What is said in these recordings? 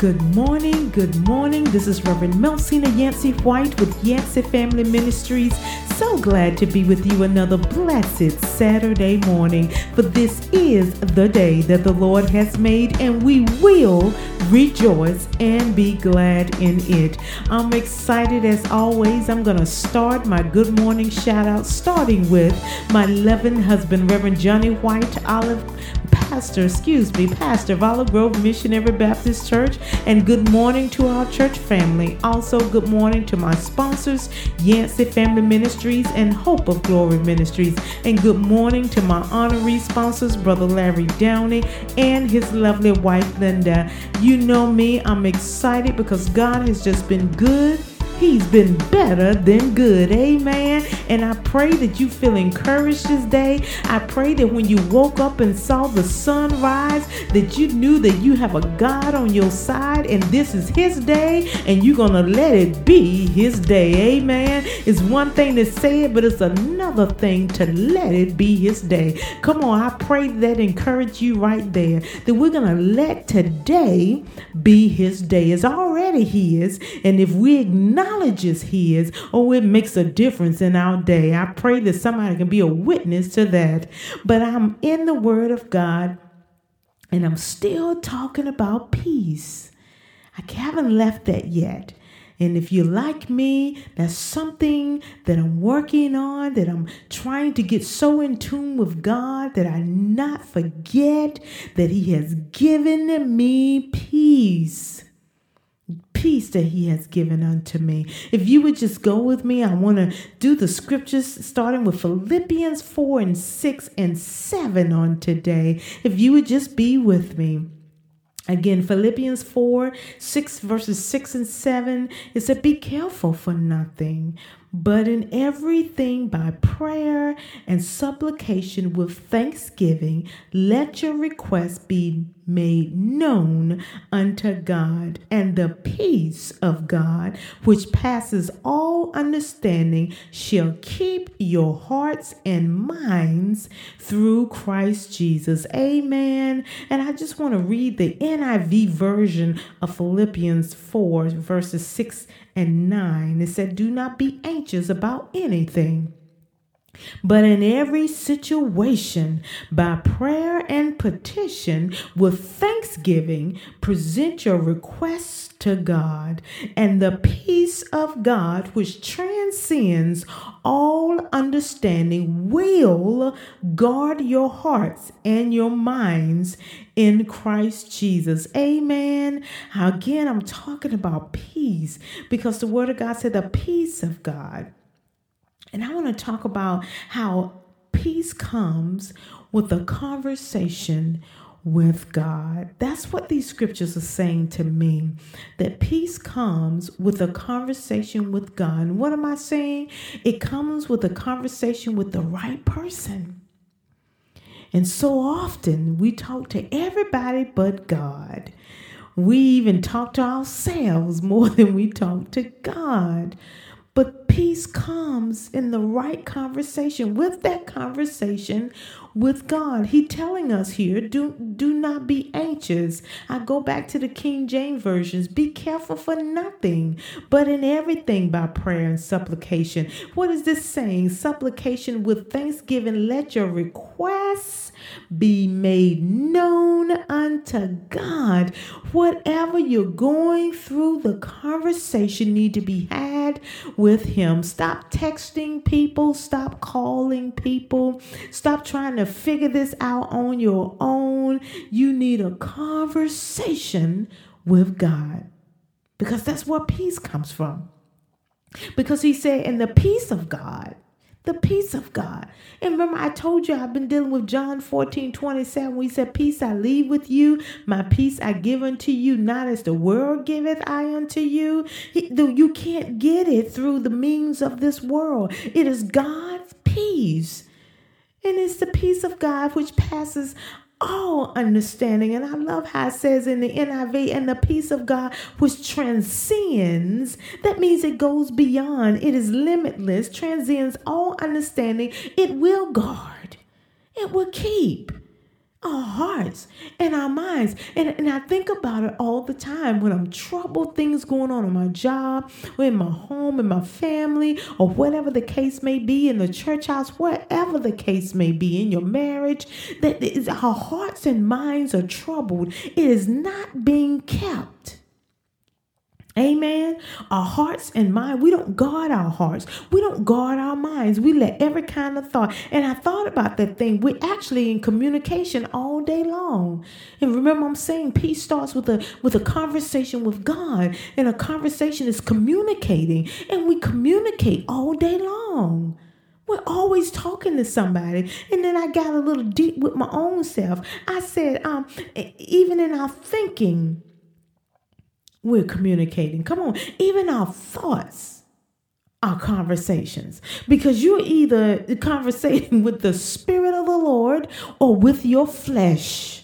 Good morning, good morning. This is Reverend Melcina Yancey White with Yancey Family Ministries. So glad to be with you another blessed Saturday morning. For this is the day that the Lord has made, and we will rejoice and be glad in it. I'm excited as always. I'm going to start my good morning shout out starting with my loving husband, Reverend Johnny White Olive pastor, excuse me, pastor of Grove Missionary Baptist Church. And good morning to our church family. Also, good morning to my sponsors, Yancey Family Ministries and Hope of Glory Ministries. And good morning to my honorary sponsors, Brother Larry Downey and his lovely wife, Linda. You know me, I'm excited because God has just been good He's been better than good. Amen. And I pray that you feel encouraged this day. I pray that when you woke up and saw the sun rise, that you knew that you have a God on your side and this is His day and you're going to let it be His day. Amen. It's one thing to say it, but it's another thing to let it be His day. Come on, I pray that encourage you right there that we're going to let today be His day. It's already His. And if we acknowledge is His, oh, it makes a difference in our day. I pray that somebody can be a witness to that. But I'm in the Word of God and I'm still talking about peace. I haven't left that yet. And if you're like me, that's something that I'm working on, that I'm trying to get so in tune with God that I not forget that He has given me peace peace that he has given unto me. If you would just go with me, I want to do the scriptures starting with Philippians 4 and 6 and 7 on today. If you would just be with me. Again, Philippians 4, 6 verses 6 and 7, it said, Be careful for nothing, but in everything by prayer and supplication with thanksgiving, let your requests be made known unto God, and the peace of God, which passes all understanding, shall keep your hearts and minds through Christ Jesus. Amen. And I just want to read the NIV version of Philippians 4, verses 6 and 9. It said, Do not be anxious about anything. But in every situation, by prayer and petition, with thanksgiving, present your requests to God, and the peace of God, which transcends all understanding, will guard your hearts and your minds in Christ Jesus. Amen. Again, I'm talking about peace because the Word of God said the peace of God. And I want to talk about how peace comes with a conversation with God. That's what these scriptures are saying to me that peace comes with a conversation with God. And what am I saying? It comes with a conversation with the right person. And so often we talk to everybody but God. We even talk to ourselves more than we talk to God. Peace comes in the right conversation. With that conversation with God, He telling us here, do do not be anxious. I go back to the King James versions. Be careful for nothing, but in everything by prayer and supplication. What is this saying? Supplication with thanksgiving. Let your requests be made known unto God. Whatever you're going through, the conversation need to be had with Him. Stop texting people, stop calling people, stop trying to figure this out on your own. You need a conversation with God because that's where peace comes from. Because He said, in the peace of God, the peace of God. And remember, I told you I've been dealing with John 14 27. We said, Peace I leave with you, my peace I give unto you, not as the world giveth I unto you. You can't get it through the means of this world. It is God's peace. And it's the peace of God which passes all understanding. And I love how it says in the NIV, and the peace of God which transcends. That means it goes beyond, it is limitless, transcends all understanding. It will guard, it will keep. Our hearts and our minds. And, and I think about it all the time when I'm troubled, things going on in my job, or in my home, in my family, or whatever the case may be, in the church house, wherever the case may be, in your marriage, that is, our hearts and minds are troubled. It is not being kept. Amen. Our hearts and mind, we don't guard our hearts. We don't guard our minds. We let every kind of thought. And I thought about that thing. We're actually in communication all day long. And remember, I'm saying peace starts with a with a conversation with God. And a conversation is communicating. And we communicate all day long. We're always talking to somebody. And then I got a little deep with my own self. I said, um, even in our thinking, we're communicating. Come on, even our thoughts are conversations because you're either conversating with the Spirit of the Lord or with your flesh.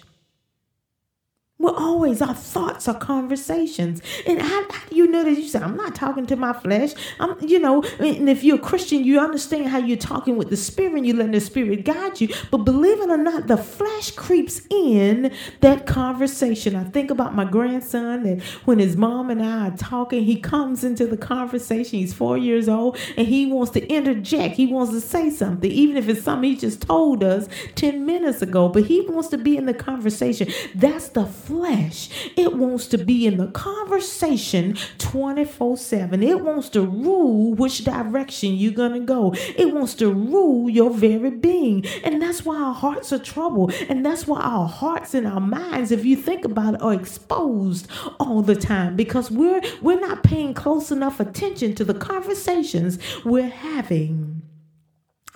We're always, our thoughts are conversations. And how, how, do you know that? You say, I'm not talking to my flesh. I'm, you know, and if you're a Christian, you understand how you're talking with the Spirit and you let the Spirit guide you. But believe it or not, the flesh creeps in that conversation. I think about my grandson that when his mom and I are talking, he comes into the conversation. He's four years old and he wants to interject. He wants to say something, even if it's something he just told us 10 minutes ago. But he wants to be in the conversation. That's the flesh. It wants to be in the conversation 24 7. It wants to rule which direction you're going to go. It wants to rule your very being. And that's why our hearts are troubled. And that's why our hearts and our minds, if you think about it, are exposed all the time because we're we're not paying close enough attention to the conversations we're having.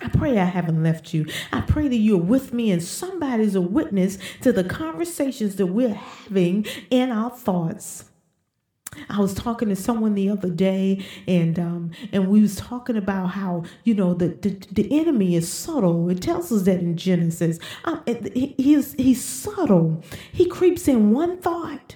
I pray I haven't left you. I pray that you're with me and somebody's a witness to the conversations that we're having in our thoughts. I was talking to someone the other day, and um, and we was talking about how you know the, the the enemy is subtle. It tells us that in Genesis. Um, he's he's subtle. He creeps in one thought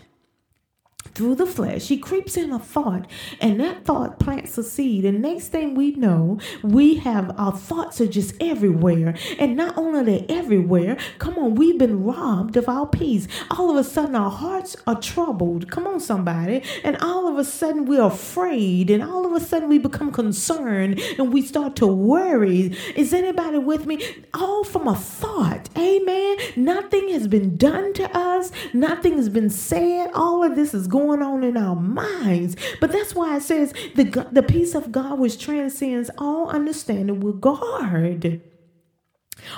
through the flesh. He creeps in a thought, and that thought plants a seed. And next thing we know, we have our thoughts are just everywhere. And not only are they everywhere, come on, we've been robbed of our peace. All of a sudden, our hearts are troubled. Come on, somebody. And all of a sudden, we're afraid. And all of a sudden, we become concerned and we start to worry. Is anybody with me? All from a thought. Amen. Nothing has been done to us, nothing has been said. All of this is going going on in our minds. But that's why it says the, the peace of God which transcends all understanding will guard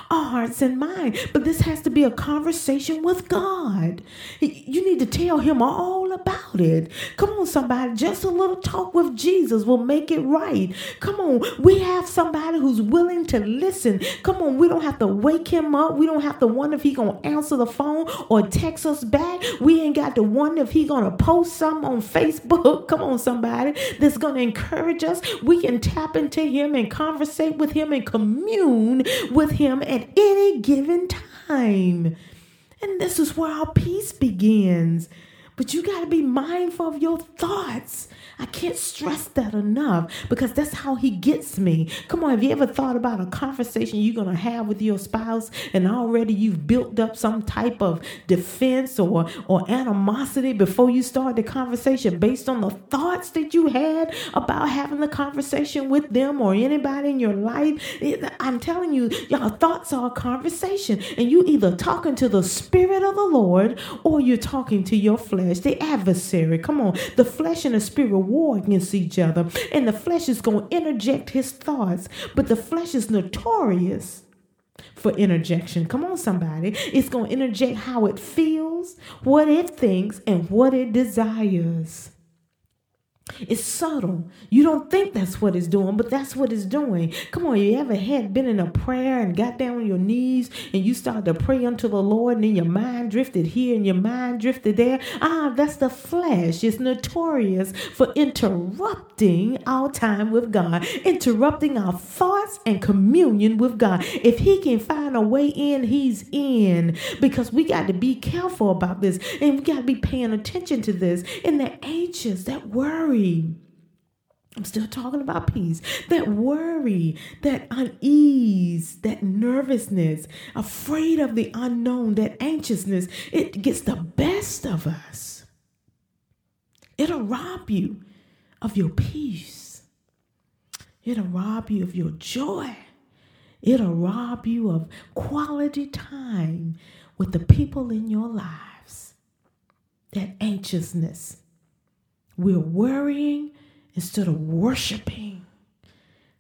our hearts and mind. But this has to be a conversation with God. You need to tell Him all about it. Come on, somebody. Just a little talk with Jesus will make it right. Come on. We have somebody who's willing to listen. Come on. We don't have to wake him up. We don't have to wonder if he gonna answer the phone or text us back. We ain't got to wonder if he gonna post something on Facebook. Come on, somebody. That's gonna encourage us. We can tap into him and conversate with him and commune with him at any given time. And this is where our peace begins. But you got to be mindful of your thoughts. I can't stress that enough because that's how he gets me. Come on, have you ever thought about a conversation you're going to have with your spouse and already you've built up some type of defense or, or animosity before you start the conversation based on the thoughts that you had about having the conversation with them or anybody in your life? I'm telling you, your thoughts are a conversation and you either talking to the spirit of the Lord or you're talking to your flesh, the adversary. Come on, the flesh and the spirit war against each other, and the flesh is going to interject his thoughts. But the flesh is notorious for interjection. Come on, somebody. It's going to interject how it feels, what it thinks, and what it desires. It's subtle. You don't think that's what it's doing, but that's what it's doing. Come on, you ever had been in a prayer and got down on your knees and you started to pray unto the Lord and then your mind drifted here and your mind drifted there? Ah, that's the flesh. It's notorious for interrupting our time with God, interrupting our thoughts and communion with God. If he can find a way in, he's in. Because we got to be careful about this and we got to be paying attention to this. And the anxious, that worry worry I'm still talking about peace. That worry, that unease, that nervousness, afraid of the unknown, that anxiousness, it gets the best of us. It'll rob you of your peace. It'll rob you of your joy. It'll rob you of quality time with the people in your lives. That anxiousness. We're worrying instead of worshiping.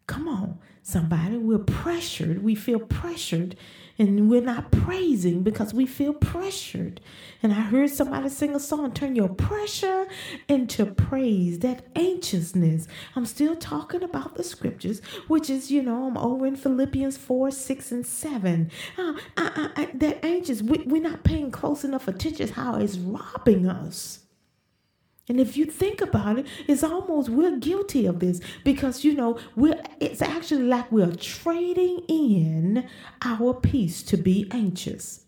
Come on, somebody. We're pressured. We feel pressured and we're not praising because we feel pressured. And I heard somebody sing a song, Turn Your Pressure into Praise, that anxiousness. I'm still talking about the scriptures, which is, you know, I'm over in Philippians 4, 6, and 7. Uh, I, I, I, that anxious, we, we're not paying close enough attention to how it's robbing us. And if you think about it, it's almost we're guilty of this because you know we're it's actually like we're trading in our peace to be anxious.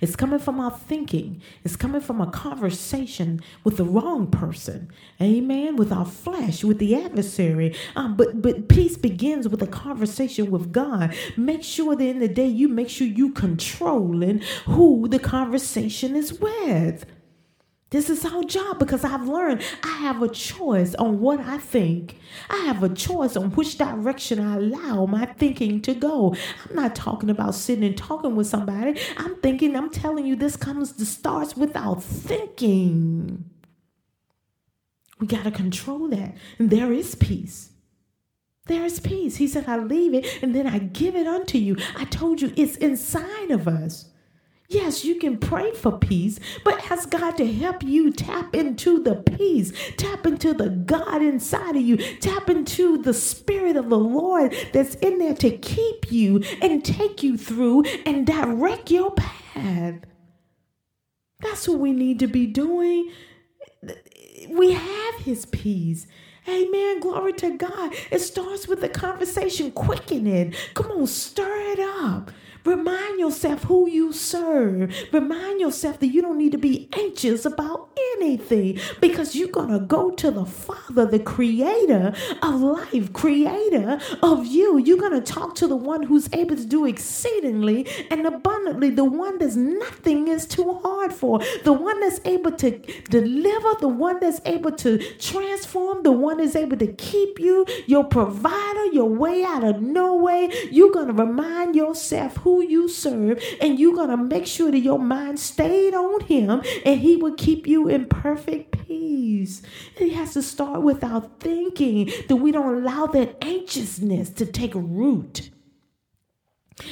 It's coming from our thinking. It's coming from a conversation with the wrong person. Amen. With our flesh, with the adversary. Um, but but peace begins with a conversation with God. Make sure that in the day you make sure you controlling who the conversation is with. This is our job because I've learned I have a choice on what I think. I have a choice on which direction I allow my thinking to go. I'm not talking about sitting and talking with somebody. I'm thinking, I'm telling you, this comes to starts without thinking. We got to control that. And there is peace. There is peace. He said, I leave it and then I give it unto you. I told you it's inside of us. Yes, you can pray for peace, but ask God to help you tap into the peace, tap into the God inside of you, tap into the Spirit of the Lord that's in there to keep you and take you through and direct your path. That's what we need to be doing. We have His peace. Amen. Glory to God. It starts with the conversation. Quicken it. Come on, stir it up. Remind yourself who you serve. Remind yourself that you don't need to be anxious about anything because you're going to go to the Father, the creator of life, creator of you. You're going to talk to the one who's able to do exceedingly and abundantly, the one that's nothing is too hard for, the one that's able to deliver, the one that's able to transform, the one that's able to keep you, your provider, your way out of no way. You're going to remind yourself who you serve, and you're going to make sure that your mind stayed on Him, and He will keep you in perfect peace. It has to start with our thinking that we don't allow that anxiousness to take root.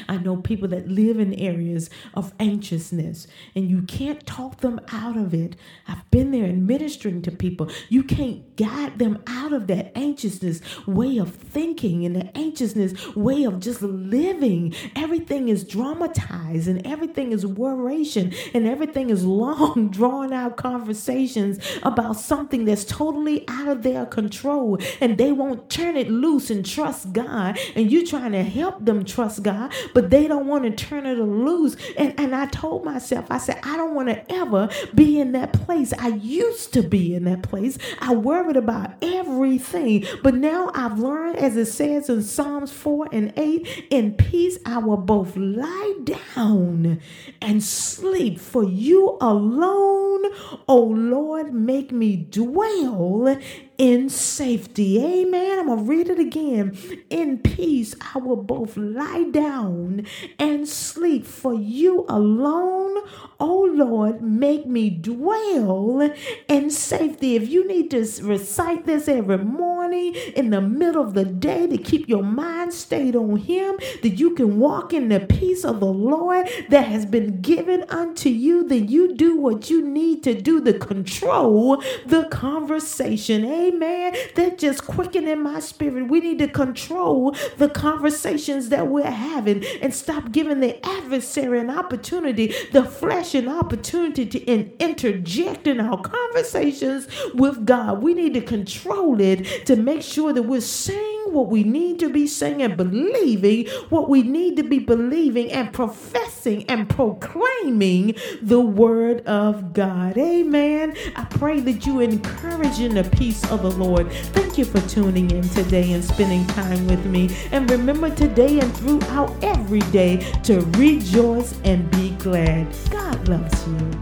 I know people that live in areas of anxiousness and you can't talk them out of it. I've been there and ministering to people. You can't guide them out of that anxiousness way of thinking and the anxiousness way of just living. Everything is dramatized and everything is worration and everything is long, drawn out conversations about something that's totally out of their control and they won't turn it loose and trust God. And you're trying to help them trust God but they don't want to turn it loose. And, and I told myself, I said, I don't want to ever be in that place. I used to be in that place. I worried about everything. But now I've learned, as it says in Psalms 4 and 8, in peace I will both lie down and sleep. For you alone, O Lord, make me dwell in safety. Amen. I'm going to read it again. In peace, I will both lie down and sleep. For you alone, O Lord, make me dwell in safety. If you need to recite this every morning in the middle of the day to keep your mind stayed on Him, that you can walk in the peace of the Lord that has been given unto you, then you do what you need to do to control the conversation. Amen. That just quickening my spirit. We need to control the conversations that we're having and stop giving the adversary an opportunity, the flesh an opportunity to in, interject in our conversations with God. We need to control it to make sure that we're saying what we need to be saying and believing what we need to be believing and professing and proclaiming the word of God. Amen. I pray that you encourage in the peace of the Lord. Thank you for tuning in today and spending time with me. And remember today and throughout every day to rejoice and be glad. God loves you.